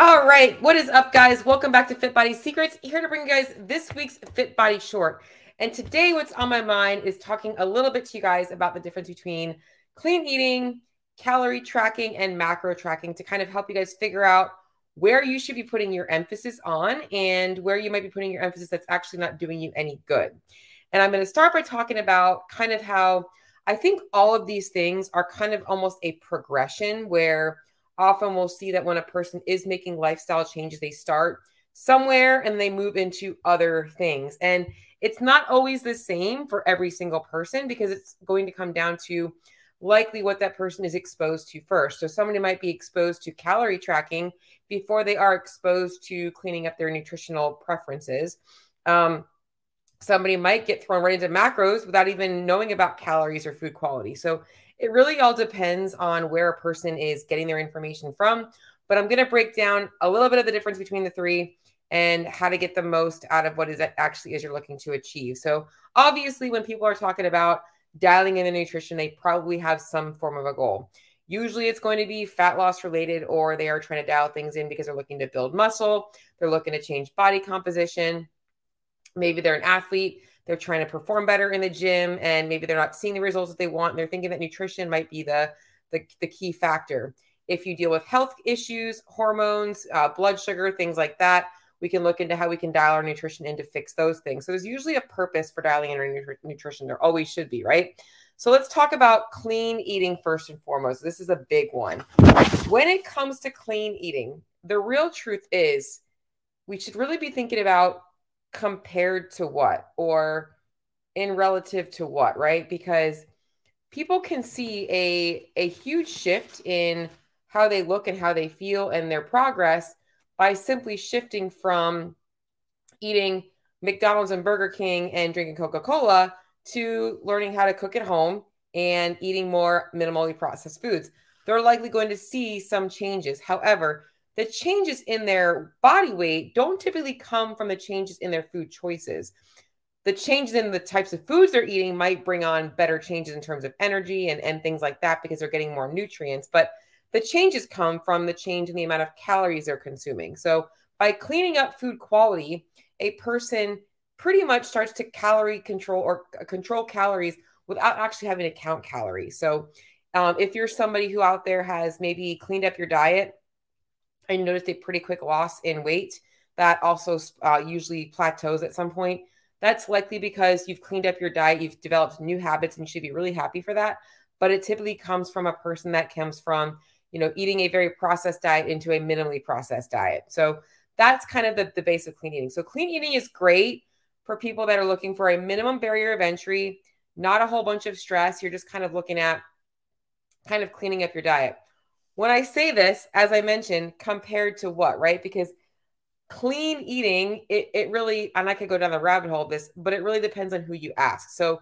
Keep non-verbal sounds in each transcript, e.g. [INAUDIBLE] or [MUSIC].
All right, what is up, guys? Welcome back to Fit Body Secrets. Here to bring you guys this week's Fit Body Short. And today, what's on my mind is talking a little bit to you guys about the difference between clean eating, calorie tracking, and macro tracking to kind of help you guys figure out where you should be putting your emphasis on and where you might be putting your emphasis that's actually not doing you any good. And I'm going to start by talking about kind of how I think all of these things are kind of almost a progression where often we'll see that when a person is making lifestyle changes, they start somewhere and they move into other things. And it's not always the same for every single person because it's going to come down to likely what that person is exposed to first. So somebody might be exposed to calorie tracking before they are exposed to cleaning up their nutritional preferences. Um, somebody might get thrown right into macros without even knowing about calories or food quality. So it really all depends on where a person is getting their information from. But I'm going to break down a little bit of the difference between the three and how to get the most out of what is actually is you're looking to achieve. So obviously, when people are talking about dialing in the nutrition, they probably have some form of a goal. Usually it's going to be fat loss related, or they are trying to dial things in because they're looking to build muscle, they're looking to change body composition. Maybe they're an athlete, they're trying to perform better in the gym, and maybe they're not seeing the results that they want. And they're thinking that nutrition might be the, the, the key factor. If you deal with health issues, hormones, uh, blood sugar, things like that, we can look into how we can dial our nutrition in to fix those things. So there's usually a purpose for dialing in our nutri- nutrition. There always should be, right? So let's talk about clean eating first and foremost. This is a big one. When it comes to clean eating, the real truth is we should really be thinking about compared to what or in relative to what, right? Because people can see a a huge shift in how they look and how they feel and their progress by simply shifting from eating McDonald's and Burger King and drinking Coca-Cola to learning how to cook at home and eating more minimally processed foods. They're likely going to see some changes. However, the changes in their body weight don't typically come from the changes in their food choices. The changes in the types of foods they're eating might bring on better changes in terms of energy and, and things like that because they're getting more nutrients. But the changes come from the change in the amount of calories they're consuming. So by cleaning up food quality, a person pretty much starts to calorie control or control calories without actually having to count calories. So um, if you're somebody who out there has maybe cleaned up your diet I noticed a pretty quick loss in weight that also uh, usually plateaus at some point. That's likely because you've cleaned up your diet, you've developed new habits, and you should be really happy for that. But it typically comes from a person that comes from, you know, eating a very processed diet into a minimally processed diet. So that's kind of the, the base of clean eating. So clean eating is great for people that are looking for a minimum barrier of entry, not a whole bunch of stress. You're just kind of looking at kind of cleaning up your diet. When I say this, as I mentioned, compared to what, right? Because clean eating, it, it really, and I could go down the rabbit hole of this, but it really depends on who you ask. So,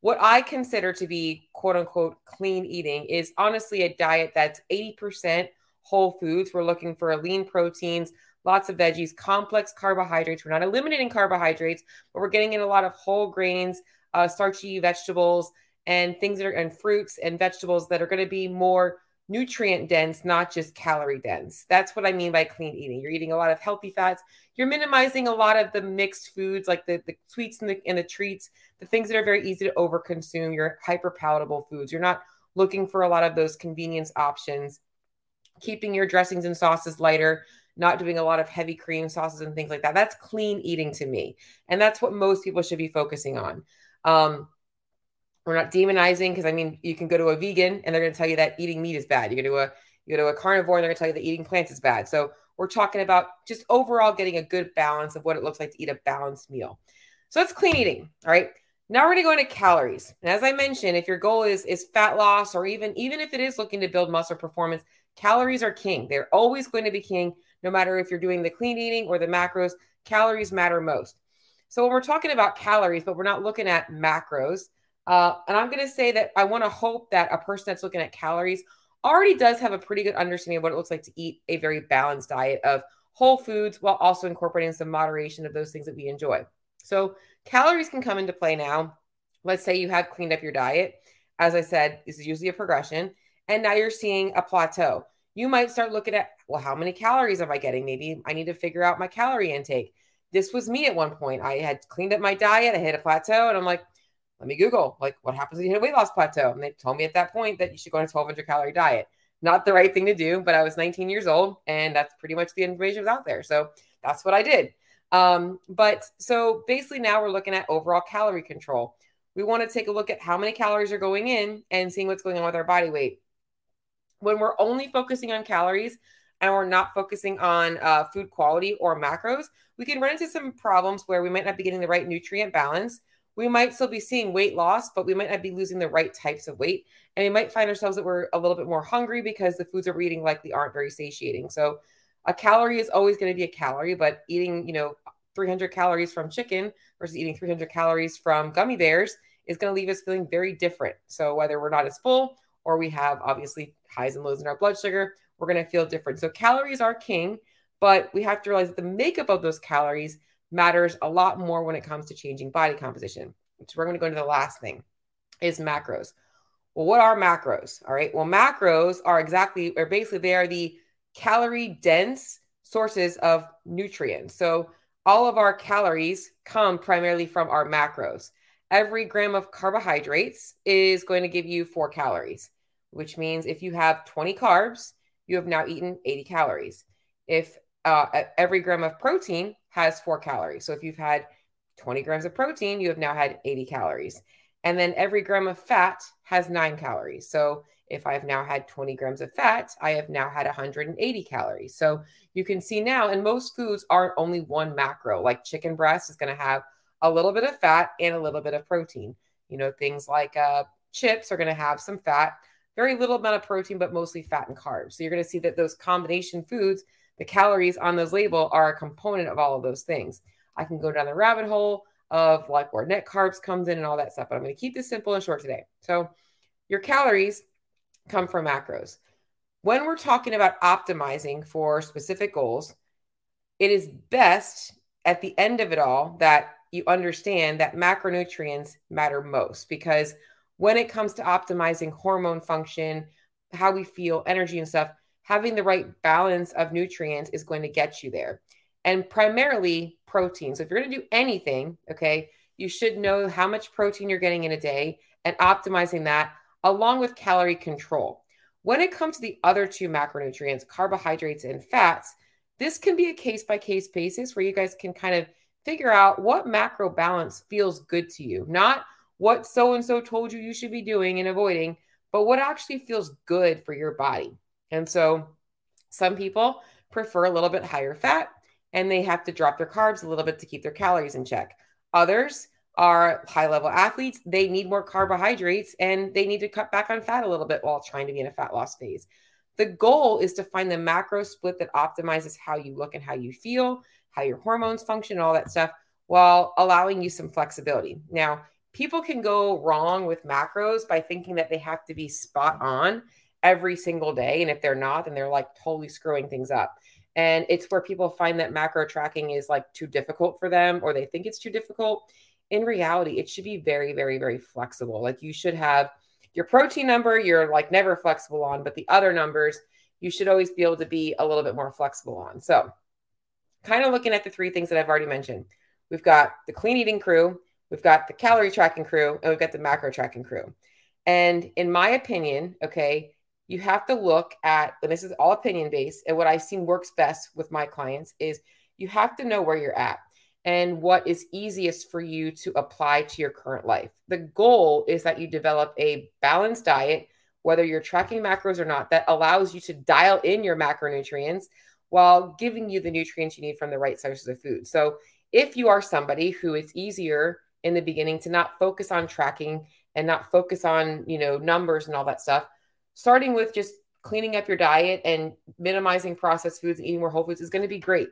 what I consider to be quote unquote clean eating is honestly a diet that's 80% whole foods. We're looking for lean proteins, lots of veggies, complex carbohydrates. We're not eliminating carbohydrates, but we're getting in a lot of whole grains, uh, starchy vegetables, and things that are, and fruits and vegetables that are going to be more nutrient dense, not just calorie dense. That's what I mean by clean eating. You're eating a lot of healthy fats. You're minimizing a lot of the mixed foods like the, the sweets and the, and the treats, the things that are very easy to overconsume, your hyper palatable foods. You're not looking for a lot of those convenience options, keeping your dressings and sauces lighter, not doing a lot of heavy cream sauces and things like that. That's clean eating to me. And that's what most people should be focusing on. Um, we're not demonizing because I mean you can go to a vegan and they're going to tell you that eating meat is bad. You go to a you go to a carnivore and they're going to tell you that eating plants is bad. So we're talking about just overall getting a good balance of what it looks like to eat a balanced meal. So that's clean eating. All right. Now we're going to go into calories. And as I mentioned, if your goal is is fat loss or even even if it is looking to build muscle performance, calories are king. They're always going to be king no matter if you're doing the clean eating or the macros, calories matter most. So when we're talking about calories, but we're not looking at macros, uh, and I'm going to say that I want to hope that a person that's looking at calories already does have a pretty good understanding of what it looks like to eat a very balanced diet of whole foods while also incorporating some moderation of those things that we enjoy. So, calories can come into play now. Let's say you have cleaned up your diet. As I said, this is usually a progression, and now you're seeing a plateau. You might start looking at well, how many calories am I getting? Maybe I need to figure out my calorie intake. This was me at one point. I had cleaned up my diet, I hit a plateau, and I'm like, let me Google, like, what happens when you hit a weight loss plateau? And they told me at that point that you should go on a 1200 calorie diet. Not the right thing to do, but I was 19 years old, and that's pretty much the information was out there. So that's what I did. Um, but so basically, now we're looking at overall calorie control. We want to take a look at how many calories are going in and seeing what's going on with our body weight. When we're only focusing on calories and we're not focusing on uh, food quality or macros, we can run into some problems where we might not be getting the right nutrient balance. We might still be seeing weight loss, but we might not be losing the right types of weight. And we might find ourselves that we're a little bit more hungry because the foods that we're eating likely aren't very satiating. So a calorie is always going to be a calorie, but eating, you know, 300 calories from chicken versus eating 300 calories from gummy bears is going to leave us feeling very different. So whether we're not as full or we have obviously highs and lows in our blood sugar, we're going to feel different. So calories are king, but we have to realize that the makeup of those calories matters a lot more when it comes to changing body composition. So we're going to go into the last thing is macros. Well, what are macros? All right. Well, macros are exactly, or basically, they are the calorie dense sources of nutrients. So all of our calories come primarily from our macros. Every gram of carbohydrates is going to give you four calories, which means if you have 20 carbs, you have now eaten 80 calories. If uh, every gram of protein has four calories. So if you've had 20 grams of protein, you have now had 80 calories. And then every gram of fat has nine calories. So if I've now had 20 grams of fat, I have now had 180 calories. So you can see now, and most foods are only one macro, like chicken breast is going to have a little bit of fat and a little bit of protein. You know, things like uh, chips are going to have some fat, very little amount of protein, but mostly fat and carbs. So you're going to see that those combination foods, the calories on those label are a component of all of those things. I can go down the rabbit hole of like where net carbs comes in and all that stuff, but I'm going to keep this simple and short today. So your calories come from macros. When we're talking about optimizing for specific goals, it is best at the end of it all that you understand that macronutrients matter most because when it comes to optimizing hormone function, how we feel, energy, and stuff, having the right balance of nutrients is going to get you there. And primarily protein. So if you're going to do anything, okay, you should know how much protein you're getting in a day and optimizing that along with calorie control. When it comes to the other two macronutrients, carbohydrates and fats, this can be a case by case basis where you guys can kind of figure out what macro balance feels good to you, not what so and so told you you should be doing and avoiding, but what actually feels good for your body. And so some people prefer a little bit higher fat and they have to drop their carbs a little bit to keep their calories in check. Others are high level athletes, they need more carbohydrates and they need to cut back on fat a little bit while trying to be in a fat loss phase. The goal is to find the macro split that optimizes how you look and how you feel, how your hormones function, all that stuff, while allowing you some flexibility. Now, people can go wrong with macros by thinking that they have to be spot on every single day. And if they're not, then they're like totally screwing things up. And it's where people find that macro tracking is like too difficult for them or they think it's too difficult in reality, it should be very, very, very flexible. Like you should have your protein number, you're like never flexible on, but the other numbers, you should always be able to be a little bit more flexible on. So, kind of looking at the three things that I've already mentioned, we've got the clean eating crew, we've got the calorie tracking crew, and we've got the macro tracking crew. And in my opinion, okay, you have to look at, and this is all opinion based, and what I've seen works best with my clients is you have to know where you're at and what is easiest for you to apply to your current life. The goal is that you develop a balanced diet, whether you're tracking macros or not, that allows you to dial in your macronutrients while giving you the nutrients you need from the right sources of food. So, if you are somebody who it's easier in the beginning to not focus on tracking and not focus on, you know, numbers and all that stuff, starting with just cleaning up your diet and minimizing processed foods and eating more whole foods is going to be great.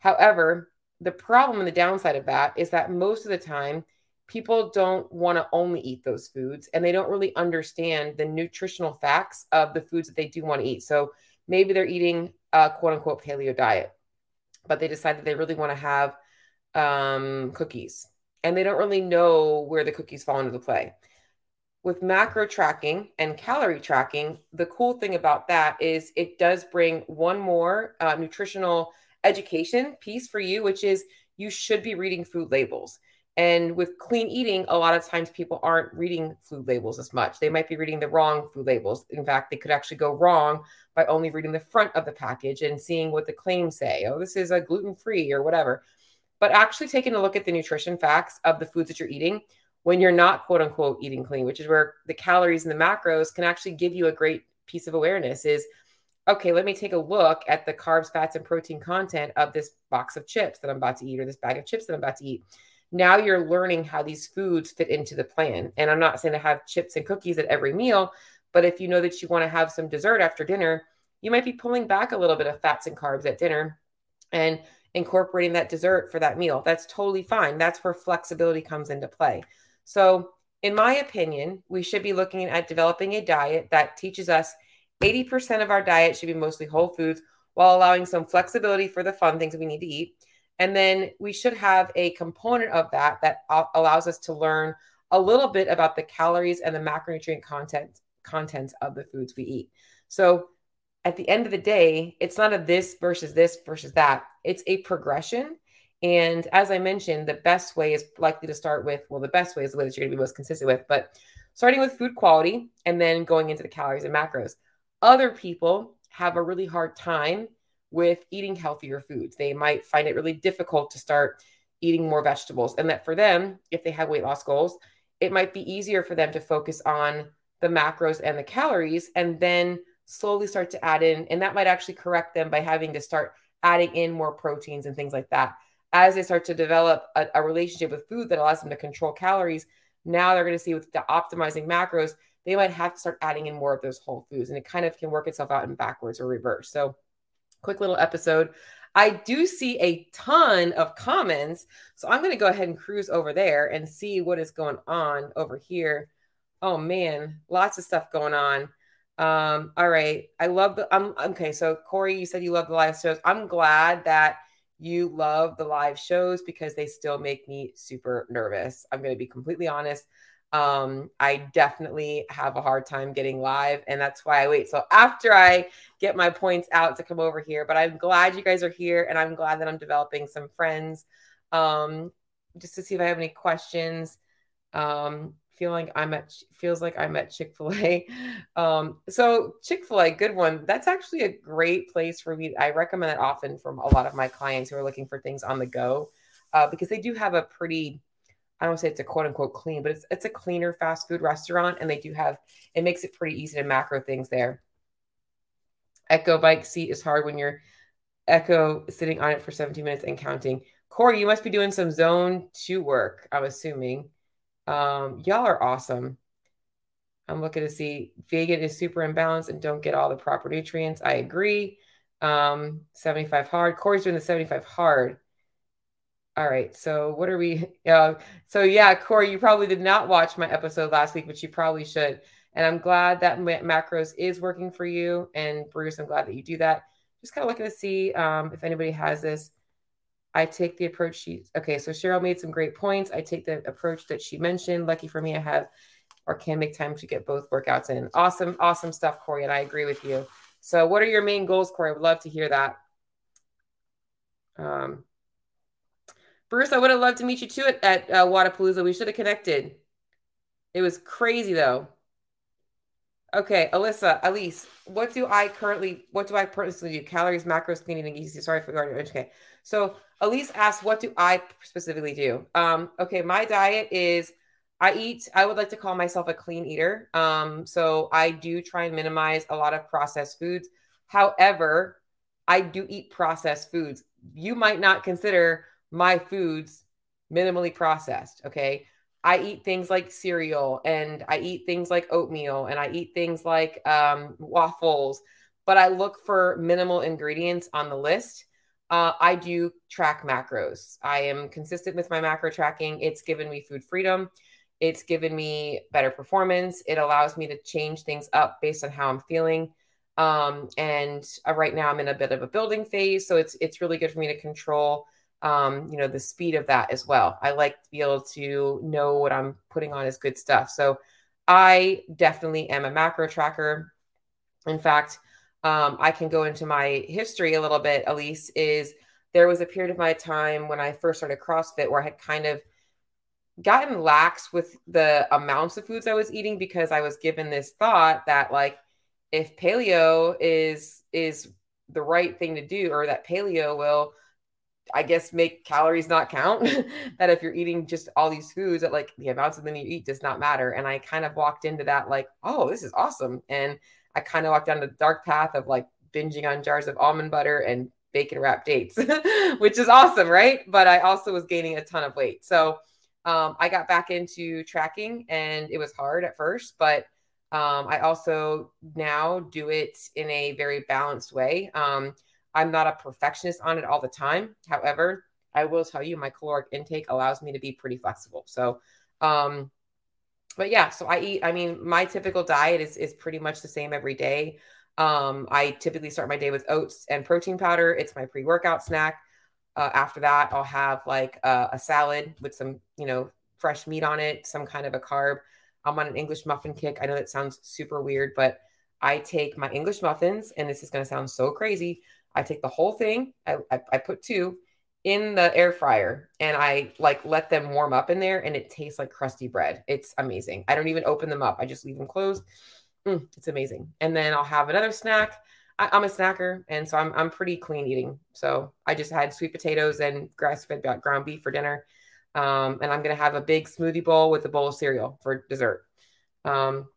However, the problem and the downside of that is that most of the time people don't want to only eat those foods and they don't really understand the nutritional facts of the foods that they do want to eat. So maybe they're eating a quote unquote paleo diet, but they decide that they really want to have um, cookies and they don't really know where the cookies fall into the play. With macro tracking and calorie tracking, the cool thing about that is it does bring one more uh, nutritional education piece for you, which is you should be reading food labels. And with clean eating, a lot of times people aren't reading food labels as much. They might be reading the wrong food labels. In fact, they could actually go wrong by only reading the front of the package and seeing what the claims say. Oh, this is a gluten free or whatever. But actually taking a look at the nutrition facts of the foods that you're eating when you're not quote unquote eating clean, which is where the calories and the macros can actually give you a great piece of awareness is okay, let me take a look at the carbs, fats, and protein content of this box of chips that I'm about to eat or this bag of chips that I'm about to eat. Now you're learning how these foods fit into the plan. And I'm not saying to have chips and cookies at every meal, but if you know that you want to have some dessert after dinner, you might be pulling back a little bit of fats and carbs at dinner and incorporating that dessert for that meal. That's totally fine. That's where flexibility comes into play. So, in my opinion, we should be looking at developing a diet that teaches us 80% of our diet should be mostly whole foods while allowing some flexibility for the fun things we need to eat. And then we should have a component of that that allows us to learn a little bit about the calories and the macronutrient content contents of the foods we eat. So at the end of the day, it's not a this versus this versus that. It's a progression and as I mentioned, the best way is likely to start with, well, the best way is the way that you're going to be most consistent with, but starting with food quality and then going into the calories and macros. Other people have a really hard time with eating healthier foods. They might find it really difficult to start eating more vegetables. And that for them, if they have weight loss goals, it might be easier for them to focus on the macros and the calories and then slowly start to add in. And that might actually correct them by having to start adding in more proteins and things like that as they start to develop a, a relationship with food that allows them to control calories, now they're going to see with the optimizing macros, they might have to start adding in more of those whole foods. And it kind of can work itself out in backwards or reverse. So, quick little episode. I do see a ton of comments. So, I'm going to go ahead and cruise over there and see what is going on over here. Oh, man, lots of stuff going on. Um, all right. I love the, I'm okay. So, Corey, you said you love the live shows. I'm glad that you love the live shows because they still make me super nervous. I'm going to be completely honest. Um, I definitely have a hard time getting live, and that's why I wait. So after I get my points out to come over here, but I'm glad you guys are here, and I'm glad that I'm developing some friends um, just to see if I have any questions. Um, feeling I'm at feels like I'm at Chick Fil A. [LAUGHS] Um, so Chick Fil A, good one. That's actually a great place for me. I recommend it often from a lot of my clients who are looking for things on the go, uh, because they do have a pretty. I don't say it's a quote unquote clean, but it's it's a cleaner fast food restaurant, and they do have it makes it pretty easy to macro things there. Echo bike seat is hard when you're Echo sitting on it for 17 minutes and counting. Corey, you must be doing some zone two work. I'm assuming. Um, y'all are awesome. I'm looking to see vegan is super imbalanced and don't get all the proper nutrients. I agree. Um, 75 hard. Corey's doing the 75 hard. All right. So what are we? [LAUGHS] Uh, so yeah, Corey, you probably did not watch my episode last week, but you probably should. And I'm glad that macros is working for you. And Bruce, I'm glad that you do that. Just kind of looking to see um, if anybody has this. I take the approach she okay. So Cheryl made some great points. I take the approach that she mentioned. Lucky for me, I have or can make time to get both workouts in. Awesome, awesome stuff, Corey, and I agree with you. So, what are your main goals, Corey? I would love to hear that. Um, Bruce, I would have loved to meet you too at, at uh, Wodapalooza. We should have connected. It was crazy though. Okay, Alyssa, Elise, what do I currently, what do I personally do? Calories, macros, cleaning, and easy. Sorry for the Okay, so Elise asks, what do I specifically do? Um, okay, my diet is I eat, I would like to call myself a clean eater. Um, so I do try and minimize a lot of processed foods. However, I do eat processed foods. You might not consider my foods minimally processed. Okay. I eat things like cereal and I eat things like oatmeal and I eat things like um, waffles, but I look for minimal ingredients on the list uh, I do track macros. I am consistent with my macro tracking. It's given me food freedom. It's given me better performance. It allows me to change things up based on how I'm feeling. Um, and uh, right now I'm in a bit of a building phase, so it's it's really good for me to control, um, you know, the speed of that as well. I like to be able to know what I'm putting on is good stuff. So I definitely am a macro tracker. In fact, um, I can go into my history a little bit, Elise, is there was a period of my time when I first started CrossFit where I had kind of gotten lax with the amounts of foods I was eating because I was given this thought that like if paleo is is the right thing to do or that paleo will I guess make calories not count. [LAUGHS] that if you're eating just all these foods, that like the amounts of them you eat does not matter. And I kind of walked into that like, oh, this is awesome. And I kind of walked down the dark path of like binging on jars of almond butter and bacon wrapped dates, [LAUGHS] which is awesome, right? But I also was gaining a ton of weight. So um, I got back into tracking and it was hard at first, but um, I also now do it in a very balanced way. Um, I'm not a perfectionist on it all the time. However, I will tell you my caloric intake allows me to be pretty flexible. So, um, but yeah, so I eat, I mean, my typical diet is, is pretty much the same every day. Um, I typically start my day with oats and protein powder. It's my pre workout snack. Uh, after that, I'll have like a salad with some, you know, fresh meat on it, some kind of a carb. I'm on an English muffin kick. I know that sounds super weird, but I take my English muffins, and this is going to sound so crazy. I take the whole thing, I, I, I put two in the air fryer and I like let them warm up in there and it tastes like crusty bread. It's amazing. I don't even open them up. I just leave them closed. Mm, it's amazing. And then I'll have another snack. I, am a snacker, and so I'm I'm pretty clean eating. So I just had sweet potatoes and grass-fed ground beef for dinner, um, and I'm gonna have a big smoothie bowl with a bowl of cereal for dessert. Um,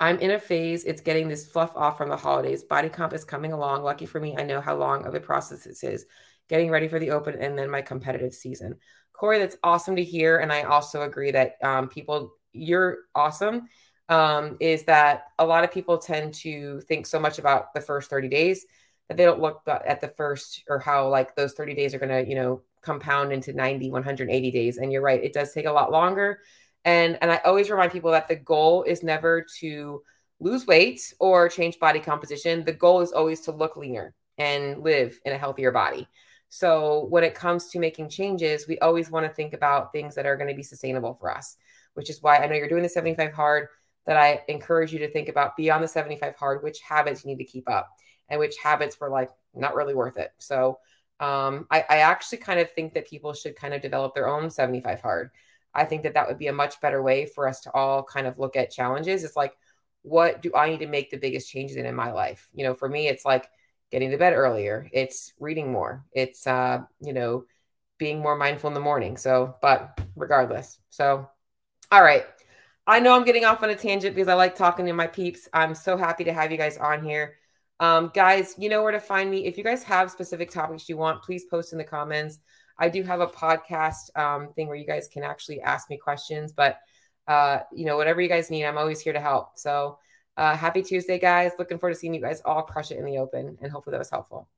I'm in a phase, it's getting this fluff off from the holidays. Body comp is coming along. Lucky for me, I know how long of a process this is. Getting ready for the open and then my competitive season. Corey, that's awesome to hear. And I also agree that um, people, you're awesome. Um, is that a lot of people tend to think so much about the first 30 days that they don't look at the first or how like those 30 days are going to, you know, compound into 90, 180 days. And you're right, it does take a lot longer. And and I always remind people that the goal is never to lose weight or change body composition. The goal is always to look leaner and live in a healthier body. So when it comes to making changes, we always want to think about things that are going to be sustainable for us, which is why I know you're doing the 75 hard that I encourage you to think about beyond the 75 hard, which habits you need to keep up and which habits were like not really worth it. So um, I, I actually kind of think that people should kind of develop their own 75 hard. I think that that would be a much better way for us to all kind of look at challenges. It's like, what do I need to make the biggest changes in in my life? You know, for me, it's like getting to bed earlier. It's reading more. It's uh, you know, being more mindful in the morning. So, but regardless. So, all right. I know I'm getting off on a tangent because I like talking to my peeps. I'm so happy to have you guys on here. Um, guys, you know where to find me. If you guys have specific topics you want, please post in the comments. I do have a podcast um, thing where you guys can actually ask me questions, but uh, you know, whatever you guys need, I'm always here to help. So uh, happy Tuesday, guys. Looking forward to seeing you guys all crush it in the open, and hopefully that was helpful.